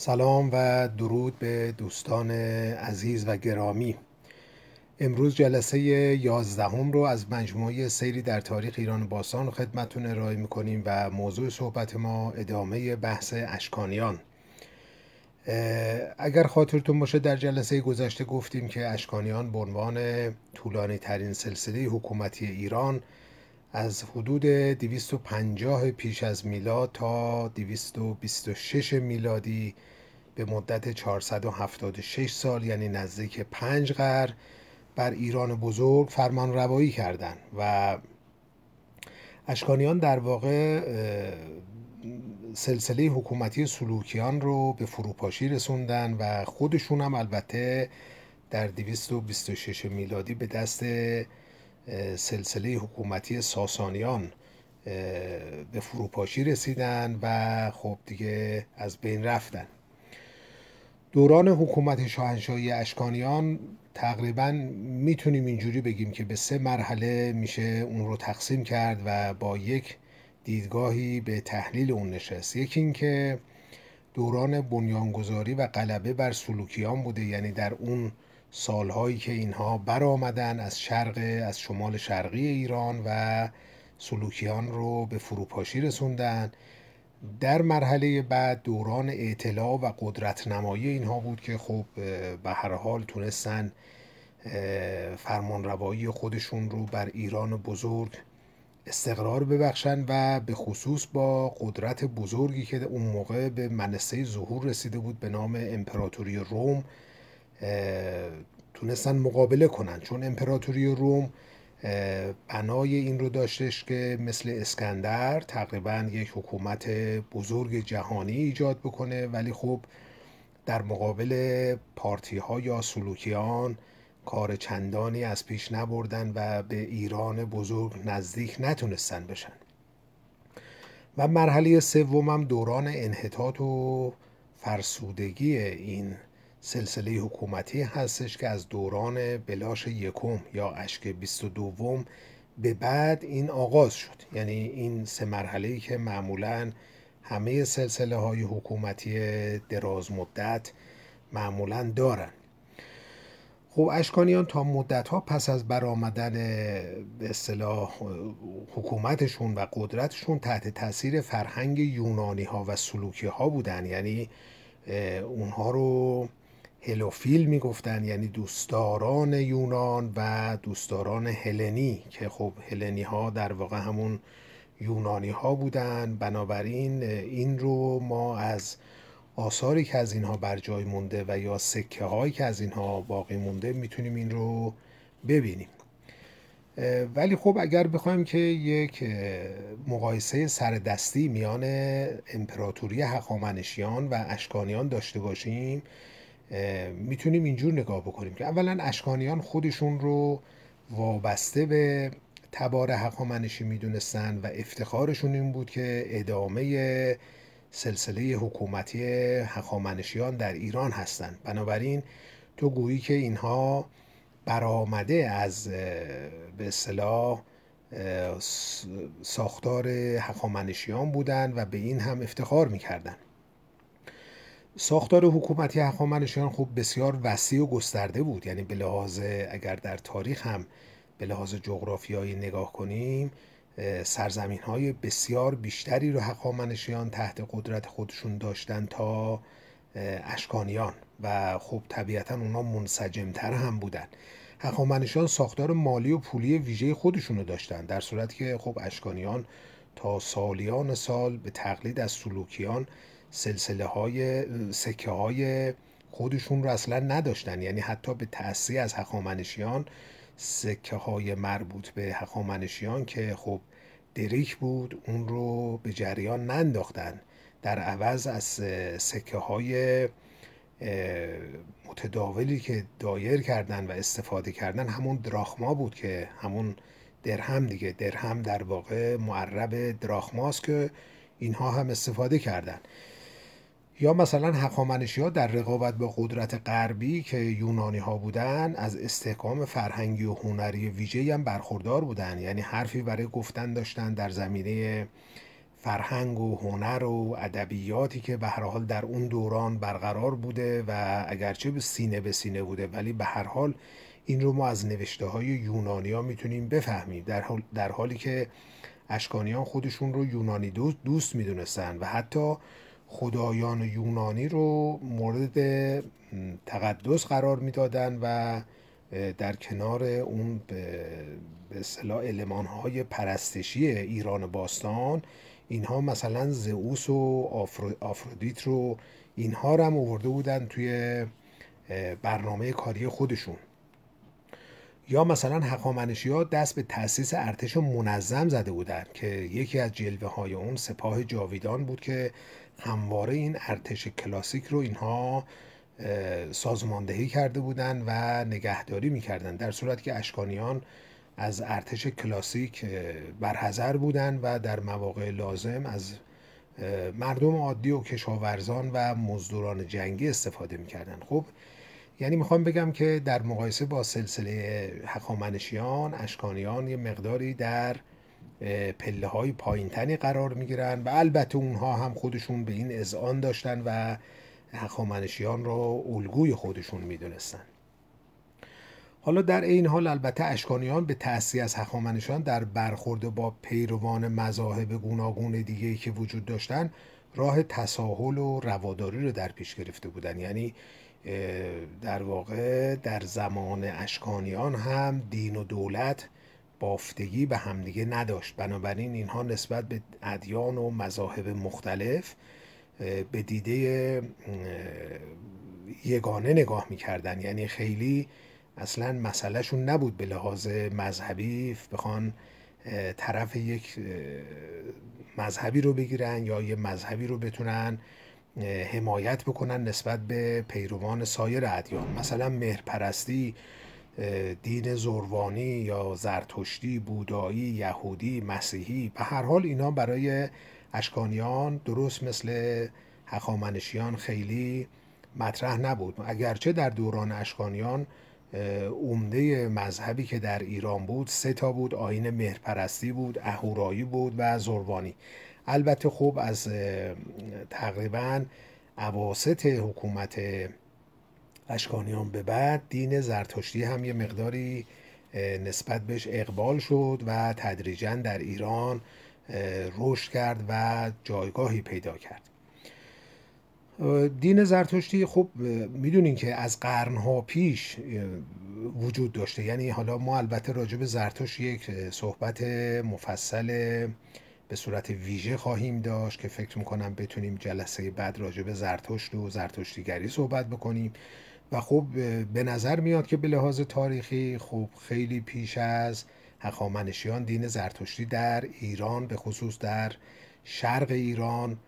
سلام و درود به دوستان عزیز و گرامی. امروز جلسه یازدهم رو از مجموعه سیری در تاریخ ایران باستان خدمتون ارائه می‌کنیم و موضوع صحبت ما ادامه بحث اشکانیان. اگر خاطرتون باشه در جلسه گذشته گفتیم که اشکانیان به عنوان طولانی ترین سلسله حکومتی ایران از حدود 250 پیش از میلاد تا 226 میلادی به مدت 476 سال یعنی نزدیک پنج قرن بر ایران بزرگ فرمان روایی کردند و اشکانیان در واقع سلسله حکومتی سلوکیان رو به فروپاشی رسوندن و خودشون هم البته در 226 میلادی به دست سلسله حکومتی ساسانیان به فروپاشی رسیدن و خب دیگه از بین رفتن. دوران حکومت شاهنشاهی اشکانیان تقریبا می‌تونیم اینجوری بگیم که به سه مرحله میشه اون رو تقسیم کرد و با یک دیدگاهی به تحلیل اون نشست. یکی اینکه دوران بنیانگذاری و غلبه بر سلوکیان بوده یعنی در اون سالهایی که اینها برآمدن از شرق از شمال شرقی ایران و سلوکیان رو به فروپاشی رسوندن. در مرحله بعد دوران اطلاع و قدرت نمایی اینها بود که خب به هر حال تونستن فرمان روایی خودشون رو بر ایران بزرگ استقرار ببخشن و به خصوص با قدرت بزرگی که اون موقع به منصه ظهور رسیده بود به نام امپراتوری روم تونستن مقابله کنن. چون امپراتوری روم بنای این رو داشتش که مثل اسکندر تقریبا یک حکومت بزرگ جهانی ایجاد بکنه. ولی خب در مقابل پارتی ها یا سلوکیان کار چندانی از پیش نبردن و به ایران بزرگ نزدیک نتونستن بشن. و مرحله سومم دوران انحطاط و فرسودگی این سلسله حکومتی هستش که از دوران بلاش یکم یا اشک 22 به بعد این آغاز شد. یعنی این سه مرحله که معمولا همه سلسله های حکومتی دراز مدت معمولا دارن. خب اشکانیان تا مدت ها پس از برآمدن به اصطلاح حکومتشون و قدرتشون تحت تاثیر فرهنگ یونانی ها و سلوکی ها بودن. یعنی اونها رو هلوفیل می‌گفتن یعنی دوستداران یونان و دوستداران هلنی که خب هلنی ها در واقع همون یونانی ها بودن. بنابراین این رو ما از آثاری که از اینها بر جای مونده و یا سکه هایی که از اینها باقی مونده می‌تونیم این رو ببینیم. ولی خب اگر بخوایم که یک مقایسه سردستی میان امپراتوری هخامنشیان و اشکانیان داشته باشیم می‌تونیم اینجور نگاه بکنیم که اولا اشکانیان خودشون رو وابسته به تبار حقامنشی می‌دونستن و افتخارشون این بود که ادامه سلسله حکومتی حقامنشیان در ایران هستند بنابراین تو گویی که اینها برآمده از به اصطلاح ساختار حقامنشیان بودند و به این هم افتخار می‌کردند ساختار حکومتی هخامنشیان خب بسیار وسیع و گسترده بود. یعنی به لحاظ اگر در تاریخ هم به لحاظ جغرافیایی نگاه کنیم سرزمین های بسیار بیشتری رو هخامنشیان تحت قدرت خودشون داشتن تا اشکانیان. و خب طبیعتا اونا منسجمتر هم بودن. هخامنشیان ساختار مالی و پولی ویژه خودشون رو داشتن در صورتی که خب اشکانیان تا سالیان سال به تقلید از سلوکیان سلسله های سکه های خودشون رو اصلا نداشتن. یعنی حتی به تأثیر از حقامنشیان سکه های مربوط به حقامنشیان که خب دریک بود اون رو به جریان ننداختن. در عوض از سکه های متداولی که دایر کردن و استفاده کردن همون دراخما بود که همون درهم دیگه. درهم در واقع معرب دراخماست که اینها هم استفاده کردن. یا مثلا هخامنشی ها در رقابت با قدرت غربی که یونانی ها بودن از استحکام فرهنگی و هنری ویژه هم برخوردار بودن. یعنی حرفی برای گفتن داشتن در زمینه فرهنگ و هنر و ادبیاتی که به هر حال در اون دوران برقرار بوده و اگرچه به سینه به سینه بوده ولی به هر حال این رو ما از نوشته های یونانی ها می‌تونیم بفهمیم. در, حال در حالی که اشکانیان خودشون رو یونانی دوست, دوست می‌دونستن و حتی خدایان یونانی رو مورد تقدس قرار می‌دادن و در کنار اون به اصطلاح علمان های پرستشی ایران باستان اینها مثلا زئوس و آفرودیت رو اینها رو هم آورده بودن توی برنامه کاری خودشون. یا مثلا حقامنشی ها دست به تاسیس ارتش منظم زده بودند که یکی از جلوه های اون سپاه جاویدان بود که همواره این ارتش کلاسیک رو اینها سازماندهی کرده بودند و نگهداری می‌کردن در صورتی که اشکانیان از ارتش کلاسیک برحضر بودند و در مواقع لازم از مردم عادی و کشاورزان و مزدوران جنگی استفاده می‌کردن. خب یعنی می‌خوام بگم که در مقایسه با سلسله حقامنشیان اشکانیان یه مقداری در پله های پایینتنی قرار می‌گیرن و البته اونها هم خودشون به این اذعان داشتن و هخامنشیان را الگوی خودشون می‌دونستن. حالا در این حال البته اشکانیان به تأسی از هخامنشیان در برخورد با پیروان مذاهب گوناگون دیگه که وجود داشتن راه تساهل و رواداری رو در پیش گرفته بودن. یعنی در واقع در زمان اشکانیان هم دین و دولت بافتگی به همدیگه نداشت. بنابراین اینها نسبت به ادیان و مذاهب مختلف به دیده یگانه نگاه می‌کردن. یعنی خیلی اصلا مسئلهشون نبود به لحاظ مذهبی بخوان طرف یک مذهبی رو بگیرن یا یه مذهبی رو بتونن حمایت بکنن نسبت به پیروان سایر ادیان. مثلا مهرپرستی دین زروانی یا زرتشتی بودایی یهودی مسیحی به هر حال اینا برای اشکانیان درست مثل هخامنشیان خیلی مطرح نبود. اگرچه در دوران اشکانیان عمده مذهبی که در ایران بود سه تا بود آین مهرپرستی بود اهورایی بود و زروانی البته خوب از تقریبا عواست حکومت اشکانیان به بعد دین زرتشتی هم یه مقداری نسبت بهش اقبال شد و تدریجا در ایران رشد کرد و جایگاهی پیدا کرد. دین زرتشتی خب می‌دونین که از قرنها پیش وجود داشته. یعنی حالا ما البته راجع به زرتشت یک صحبت مفصل به صورت ویژه خواهیم داشت که فکر می‌کنم بتونیم جلسه بعد راجع به زرتشت و زرتشتیگری صحبت بکنیم. و خب به نظر میاد که به لحاظ تاریخی خب خیلی پیش از هخامنشیان دین زرتشتی در ایران به خصوص در شرق ایران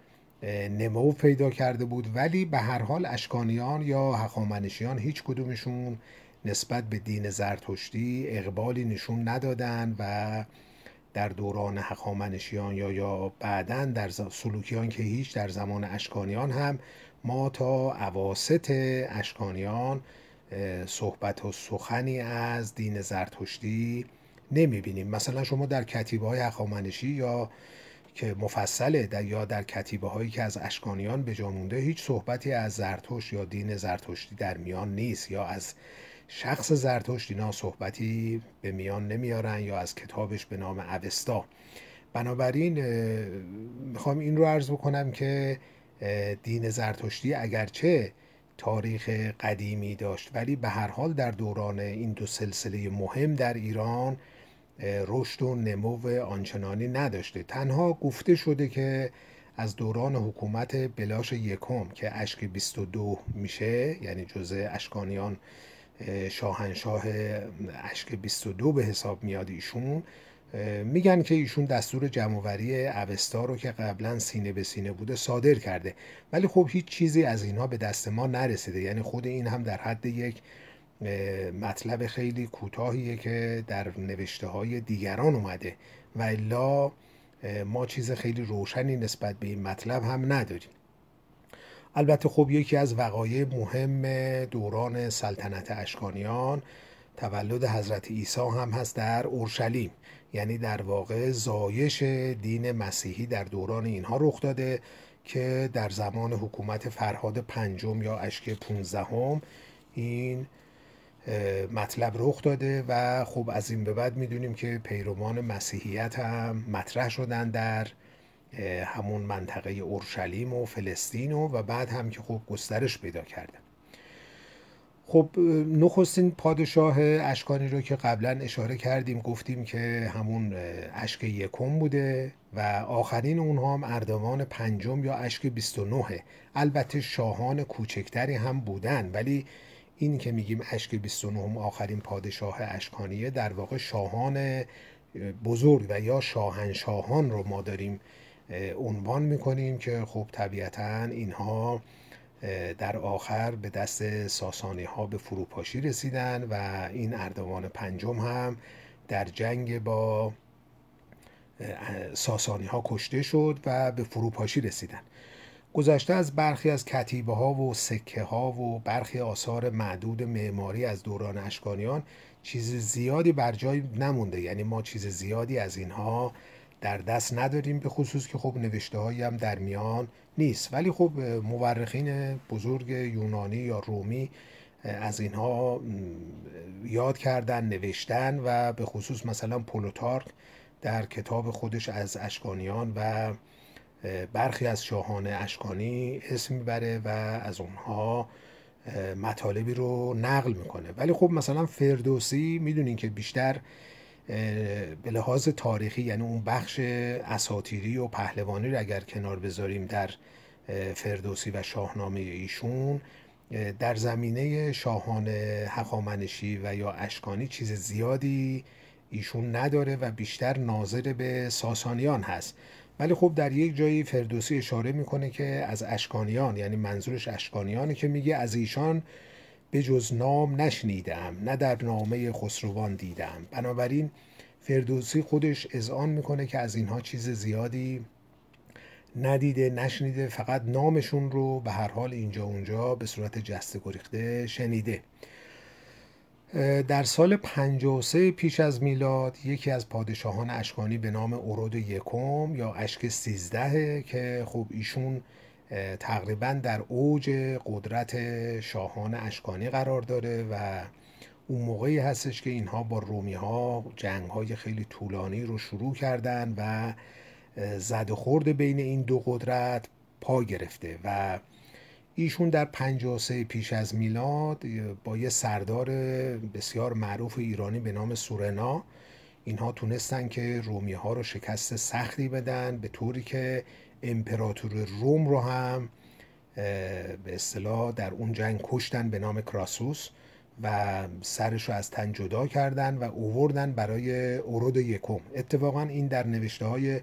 نمو پیدا کرده بود. ولی به هر حال اشکانیان یا هخامنشیان هیچ کدومشون نسبت به دین زرتشتی اقبالی نشون ندادن و در دوران هخامنشیان یا یا بعدا در سلوکیان که هیچ در زمان اشکانیان هم ما تا عواست اشکانیان صحبت و سخنی از دین زرتشتی نمی بینیم مثلا شما در کتیبه های هخامنشی یا که مفصله در یا در کتیبه هایی که از اشکانیان به مونده هیچ صحبتی از زرتشت یا دین زرتشتی در میان نیست یا از شخص زرتشت اینا صحبتی به میان نمیارن یا از کتابش به نام اوستا. بنابراین می‌خوام این رو عرض بکنم که دین زرتشتی اگرچه تاریخ قدیمی داشت ولی به هر حال در دوران این دو سلسله مهم در ایران رشد و نمو آنچنانی نداشته. تنها گفته شده که از دوران حکومت بلاش یکم که اشک 22 میشه یعنی جزء اشکانیان شاهنشاه اشک 22 به حساب میاد ایشون میگن که ایشون دستور جمعوری اوستا رو که قبلا سینه به سینه بوده صادر کرده. ولی خب هیچ چیزی از اینها به دست ما نرسیده. یعنی خود این هم در حد یک مطلب خیلی کوتاهیه که در نوشته های دیگران اومده. و الا ما چیز خیلی روشنی نسبت به این مطلب هم نداریم. البته خب یکی از وقایع مهم دوران سلطنت اشکانیان تولد حضرت عیسی هم هست در اورشلیم. یعنی در واقع زایش دین مسیحی در دوران اینها رخ داده که در زمان حکومت فرهاد پنجم یا اشک پونزدهم این مطلب رخ داده و خب از این به بعد می‌دونیم که پیروان مسیحیت هم مطرح شدن در همون منطقه اورشلیم و فلسطین و, و بعد هم که خب گسترش پیدا کردن. خب نخستین پادشاه اشکانی رو که قبلا اشاره کردیم گفتیم که همون اشک یکم بوده و آخرین اونها هم اردوان پنجم یا اشک 29 البته شاهان کوچکتری هم بودن ولی این که میگیم اشک 29 آخرین پادشاه اشکانیه در واقع شاهان بزرگ و یا شاهنشاهان رو ما داریم عنوان می‌کنیم که خب طبیعتا اینها در آخر به دست ساسانی ها به فروپاشی رسیدن و این اردوان پنجم هم در جنگ با ساسانی ها کشته شد و به فروپاشی رسیدن. گذشته از برخی از کتیبه ها و سکه ها و برخی آثار معدود معماری از دوران اشکانیان چیز زیادی بر جای نمونده. یعنی ما چیز زیادی از اینها در دست نداریم به خصوص که خب نوشته هایی هم در میان نیست. ولی خب مورخین بزرگ یونانی یا رومی از اینها یاد کردن نوشتن و به خصوص مثلا پولوتارک در کتاب خودش از اشکانیان و برخی از شاهان اشکانی اسم می‌بره و از اونها مطالبی رو نقل می‌کنه. ولی خب مثلا فردوسی می‌دونین که بیشتر به لحاظ تاریخی یعنی اون بخش اساتیری و پهلوانی رو اگر کنار بذاریم در فردوسی و شاهنامه ایشون در زمینه شاهان حقامنشی و یا اشکانی چیز زیادی ایشون نداره و بیشتر ناظر به ساسانیان هست. ولی خب در یک جایی فردوسی اشاره می‌کنه که از اشکانیان یعنی منظورش اشکانیانه که میگه از ایشان به جز نام نشنیدم نه در نامه خسروان دیدم. بنابراین فردوسی خودش اذعان می‌کنه که از اینها چیز زیادی ندیده نشنیده فقط نامشون رو به هر حال اینجا اونجا به صورت جسته گریخته شنیده. در سال 53 پیش از میلاد یکی از پادشاهان اشکانی به نام اورود یکم یا اشک 13 که خب ایشون تقریبا در اوج قدرت شاهان اشکانی قرار داره و اون موقعی هستش که اینها با رومی ها جنگ های خیلی طولانی رو شروع کردن و زد خورد بین این دو قدرت پا گرفته و ایشون در 53 پیش از میلاد با یه سردار بسیار معروف ایرانی به نام سورنا اینها تونستن که رومی ها رو شکست سختی بدن به طوری که امپراتور روم رو هم به اصطلاح در اون جنگ کشتن به نام کراسوس و سرش رو از تن جدا کردن و اووردن برای اورود یکم. اتفاقا این در نوشته های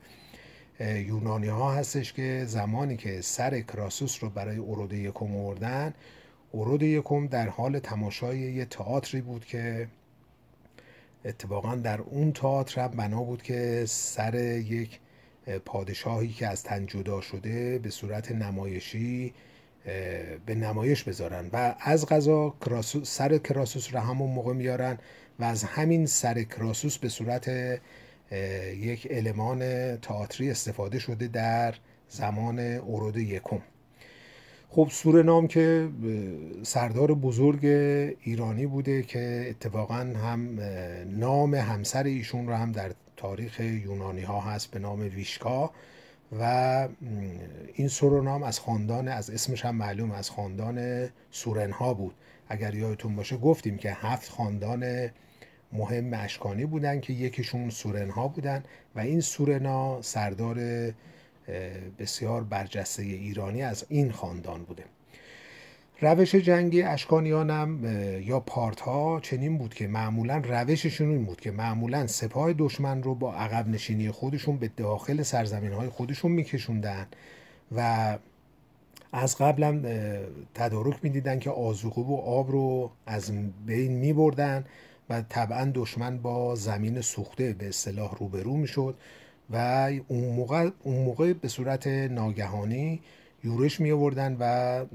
یونانی ها هستش که زمانی که سر کراسوس رو برای اورود یکم اووردن اورود یکم در حال تماشای یه تئاتری بود که اتفاقا در اون تئاتر بنا بود که سر یک پادشاهی که از تن جدا شده به صورت نمایشی به نمایش بذارن و از غذا سر کراسوس رو همون موقع میارن و از همین سر کراسوس به صورت یک المان تئاتری استفاده شده در زمان اورود یکم. خب سورنام که سردار بزرگ ایرانی بوده که اتفاقا هم نام همسر ایشون رو هم در تاریخ یونانی ها هست به نام ویشکا و این سورونام از خاندان از اسمش هم معلوم از خاندان سورنها بود. اگر یادتون باشه گفتیم که هفت خاندان مهم اشکانی بودن که یکیشون سورنها بودن و این سورنا سردار بسیار برجسته ایرانی از این خاندان بوده. روش جنگی اشکانیانم یا پارت ها چنین بود که معمولا روششون این بود که معمولا سپاه دشمن رو با عقب نشینی خودشون به داخل سرزمین های خودشون میکشوندن و از قبلم تدارک می‌دیدن که آزوقه و آب رو از بین میبردن و طبعا دشمن با زمین سوخته به اصطلاح روبرو می‌شد و اون موقع, اون موقع به صورت ناگهانی یورش می آوردن و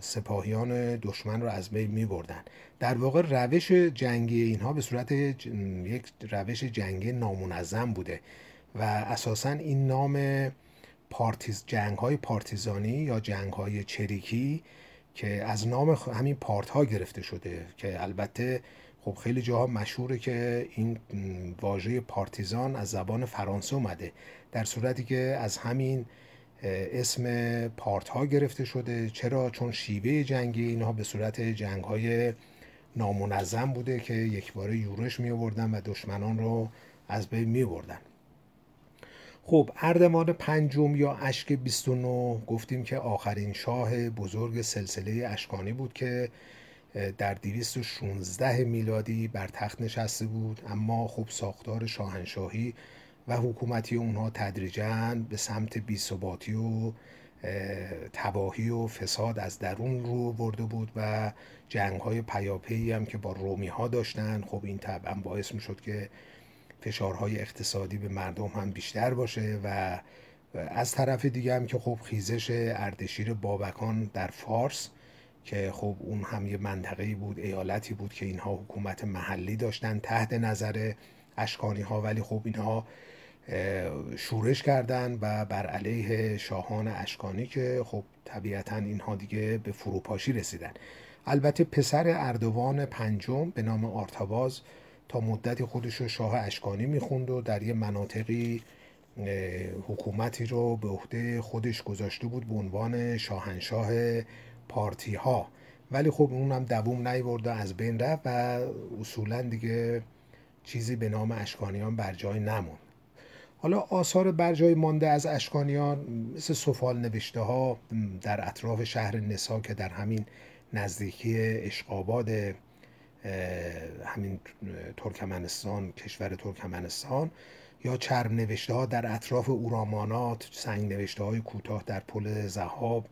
سپاهیان دشمن رو از بین می بردن در واقع روش جنگی اینها به صورت یک روش جنگی نامنظم بوده و اساسا این نام پارتیز جنگ های پارتیزانی یا جنگ های چریکی که از نام همین پارت ها گرفته شده که البته خب خیلی جاها مشهوره که این واژه پارتیزان از زبان فرانسه اومده. در صورتی که از همین اسم پارت ها گرفته شده. چرا؟ چون شیوه جنگی اینها به صورت جنگ های نامنظم بوده که یک باره یورش می آوردن و دشمنان رو از بین می بردن خب اردوان پنجم یا اشک 29 گفتیم که آخرین شاه بزرگ سلسله اشکانی بود که در 216 میلادی بر تخت نشسته بود. اما خب ساختار شاهنشاهی و حکومتی اونها تدریجا به سمت بیثباتی و تباهی و فساد از درون رو برده بود و جنگ های پیاپی هم که با رومی ها داشتن خب این طبعا باعث می شد که فشارهای اقتصادی به مردم هم بیشتر باشه و از طرف دیگه هم که خب خیزش اردشیر بابکان در فارس که خب اون هم یه منطقه‌ای بود ایالتی بود که اینها حکومت محلی داشتن تحت نظر اشکانی ها ولی خب اینها شورش کردن و بر علیه شاهان اشکانی که خب طبیعتا اینها دیگه به فروپاشی رسیدن. البته پسر اردوان پنجم به نام آرتاباز تا مدتی خودش رو شاه اشکانی می‌خوند و در یه مناطقی حکومتی رو به عهده خودش گذاشته بود به عنوان شاهنشاه پارتی ها ولی خب اونم دووم نیورد از بین رفت و اصولا دیگه چیزی به نام اشکانیان بر جای نموند. حالا آثار بر جای مانده از اشکانیان مثل سفال نوشته ها در اطراف شهر نسا که در همین نزدیکی اشقاباد همین ترکمنستان کشور ترکمنستان یا چرم نوشته ها در اطراف اورامانات سنگ نوشته های کوتاه در پل زهاب.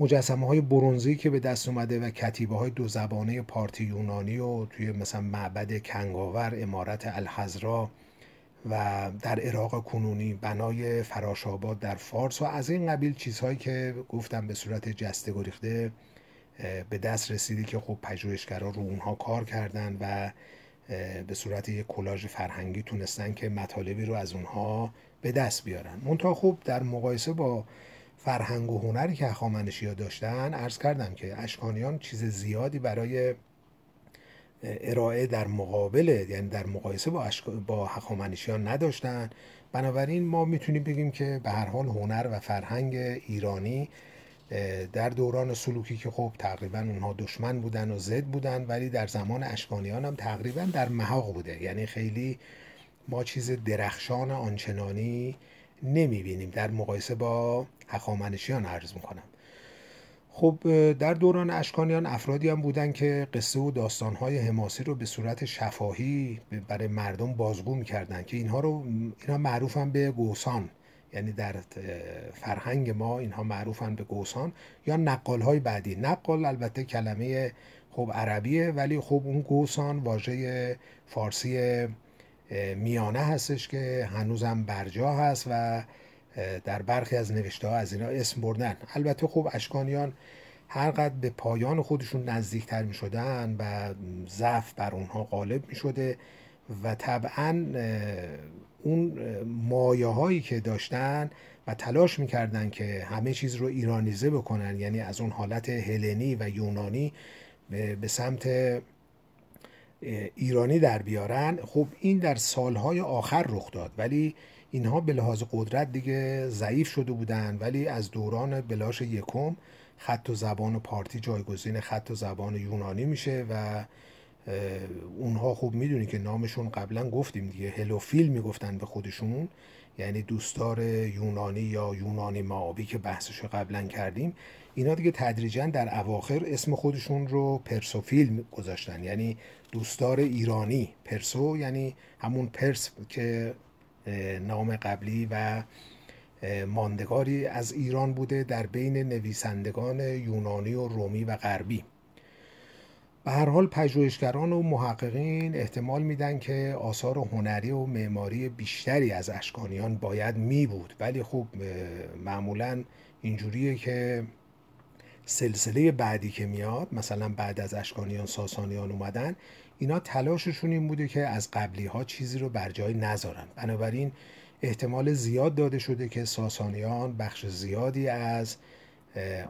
مجسمه های برونزی که به دست اومده و کتیبه های دو زبانه پارتی یونانی و توی مثلا معبد کنگاور امارت الحزرا و در عراق کنونی بنای فراشاباد در فارس و از این قبیل چیزهایی که گفتم به صورت جسته گریخته به دست رسیده که خب پژوهشگرا رو اونها کار کردن و به صورت یک کلاژ فرهنگی تونستن که مطالبی رو از اونها به دست بیارن. منتها خوب در مقایسه با فرهنگ و هنری که هخامنشی ها داشتن عرض کردم که اشکانیان چیز زیادی برای ارائه در مقابل یعنی در مقایسه با, اشک... با هخامنشیان نداشتن. بنابراین ما می‌تونیم بگیم که به هر حال هنر و فرهنگ ایرانی در دوران سلوکی که خب تقریبا اونها دشمن بودن و زد بودن ولی در زمان اشکانیان هم تقریبا در محاق بوده. یعنی خیلی ما چیز درخشان آنچنانی نمی‌بینیم. در مقایسه با هخامنشیان عرض می‌کنم. خب در دوران اشکانیان افرادی هم بودن که قصه و داستانهای حماسی رو به صورت شفاهی برای مردم بازگو می‌کردن که اینها رو اینها معروفن به گوسان. یعنی در فرهنگ ما اینها معروفن به گوسان یا نقال های بعدی. نقال البته کلمه خب عربیه ولی خب اون گوسان واژه فارسی میانه هستش که هنوزم برجا هست و در برخی از نوشته ها از اینا اسم بردن. البته خب اشکانیان هر قد به پایان خودشون نزدیکتر می شدن و ضعف بر اونها غالب می شده و طبعا اون مایه هایی که داشتن و تلاش می‌کردن که همه چیز رو ایرانیزه بکنن یعنی از اون حالت هلنی و یونانی به سمت ایرانی در بیارن خب این در سالهای آخر رخ داد. ولی اینها به لحاظ قدرت دیگه ضعیف شده بودن ولی از دوران بلاش یکم خط و زبان پارتی جایگزین خط و زبان یونانی میشه و اونها خوب می‌دونی که نامشون قبلا گفتیم دیگه. هلوفیل می‌گفتن به خودشون. یعنی دوستدار یونانی یا یونانی معابی که بحثش قبلا کردیم. اینا دیگه تدریجا در اواخر اسم خودشون رو پرسوفیل گذاشتن. یعنی دوستدار ایرانی. پرسو یعنی همون پرس که نام قبلی و ماندگاری از ایران بوده در بین نویسندگان یونانی و رومی و غربی. به هر حال پژوهشگران و محققین احتمال میدن که آثار هنری و معماری بیشتری از اشکانیان باید می بود ولی خب معمولا اینجوریه که سلسله بعدی که میاد مثلا بعد از اشکانیان ساسانیان اومدن اینا تلاششون این بوده که از قبلی ها چیزی رو بر جای نذارن. بنابراین احتمال زیاد داده شده که ساسانیان بخش زیادی از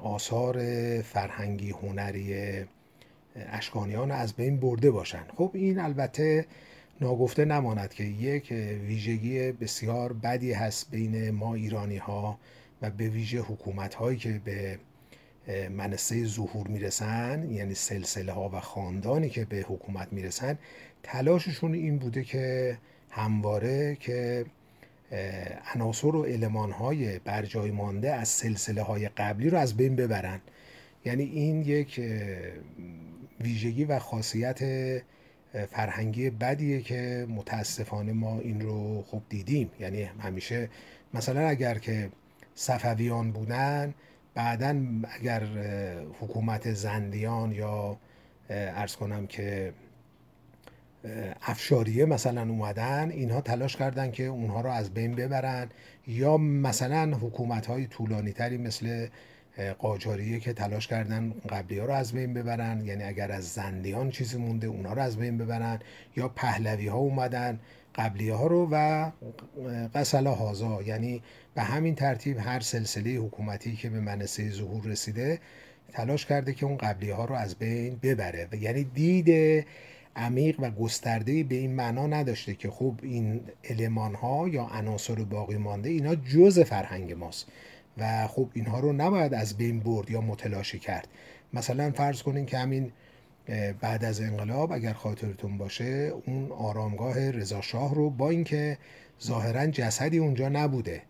آثار فرهنگی هنری اشکانیان از بین برده باشن. خب این البته ناگفته نماند که یک ویژگی بسیار بدی هست بین ما ایرانی ها و به ویژه حکومت هایی که به منصه ظهور می‌رسن یعنی سلسله ها و خاندانی که به حکومت می‌رسن تلاششون این بوده که همواره که عناصر و علمان های برجای مانده از سلسله های قبلی رو از بین ببرن. یعنی این یک ویژگی و خاصیت فرهنگی بدیه که متاسفانه ما این رو خوب دیدیم. یعنی همیشه مثلا اگر که صفویان بودن بعدا اگر حکومت زندیان یا ارز کنم که افشاریه مثلا اومدن اینها تلاش کردن که اونها رو از بین ببرن یا مثلا حکومت های طولانی تری مثل قاجاریه که تلاش کردن قبلی ها رو از بین ببرن یعنی اگر از زندیان چیزی مونده اونها رو از بین ببرن یا پهلوی ها اومدن قبلی ها رو و قسل هازا. یعنی به همین ترتیب هر سلسله حکومتی که به منصه ظهور رسیده تلاش کرده که اون قبلی ها رو از بین ببره. و یعنی دید عمیق و گسترده به این معنا نداشته که خب این علمان ها یا عناصر باقی مانده اینا جز فرهنگ ماست و خب اینها رو نباید از بین برد یا متلاشی کرد. مثلا فرض کنین که همین بعد از انقلاب اگر خاطرتون باشه اون آرامگاه رضا شاه رو با اینکه ظاهرا جسدی اونجا نبوده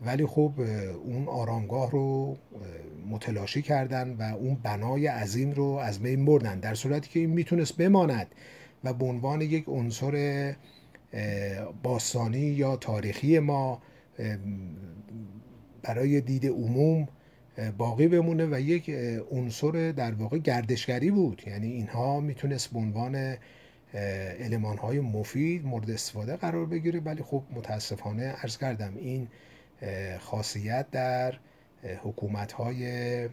ولی خب اون آرامگاه رو متلاشی کردن و اون بنای عظیم رو از بین بردن در صورتی که این می‌تونست بماند و به عنوان یک عنصر باستانی یا تاریخی ما برای دید عموم باقی بمونه و یک عنصر در واقع گردشگری بود. یعنی اینها می‌تونست به عنوان علمان های مفید مورد استفاده قرار بگیره. ولی خب متاسفانه ارز کردم این خاصیت در حکومت های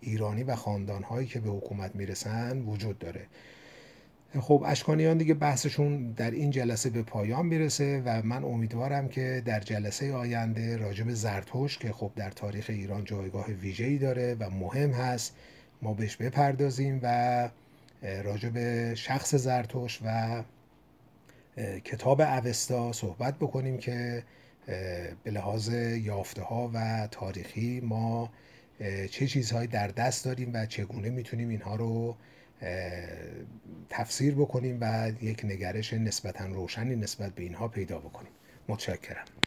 ایرانی و خاندان هایی که به حکومت می‌رسن وجود داره. خب اشکانیان دیگه بحثشون در این جلسه به پایان می‌رسه و من امیدوارم که در جلسه آینده راجب زرتوش که خب در تاریخ ایران جایگاه ویژه‌ای داره و مهم هست ما بهش بپردازیم و راجب شخص زرتوش و کتاب اوستا صحبت بکنیم که به لحاظ یافته ها و تاریخی ما چه چیزهایی در دست داریم و چگونه می‌تونیم اینها رو تفسیر بکنیم و یک نگرش نسبتا روشنی نسبت به اینها پیدا بکنیم. متشکرم.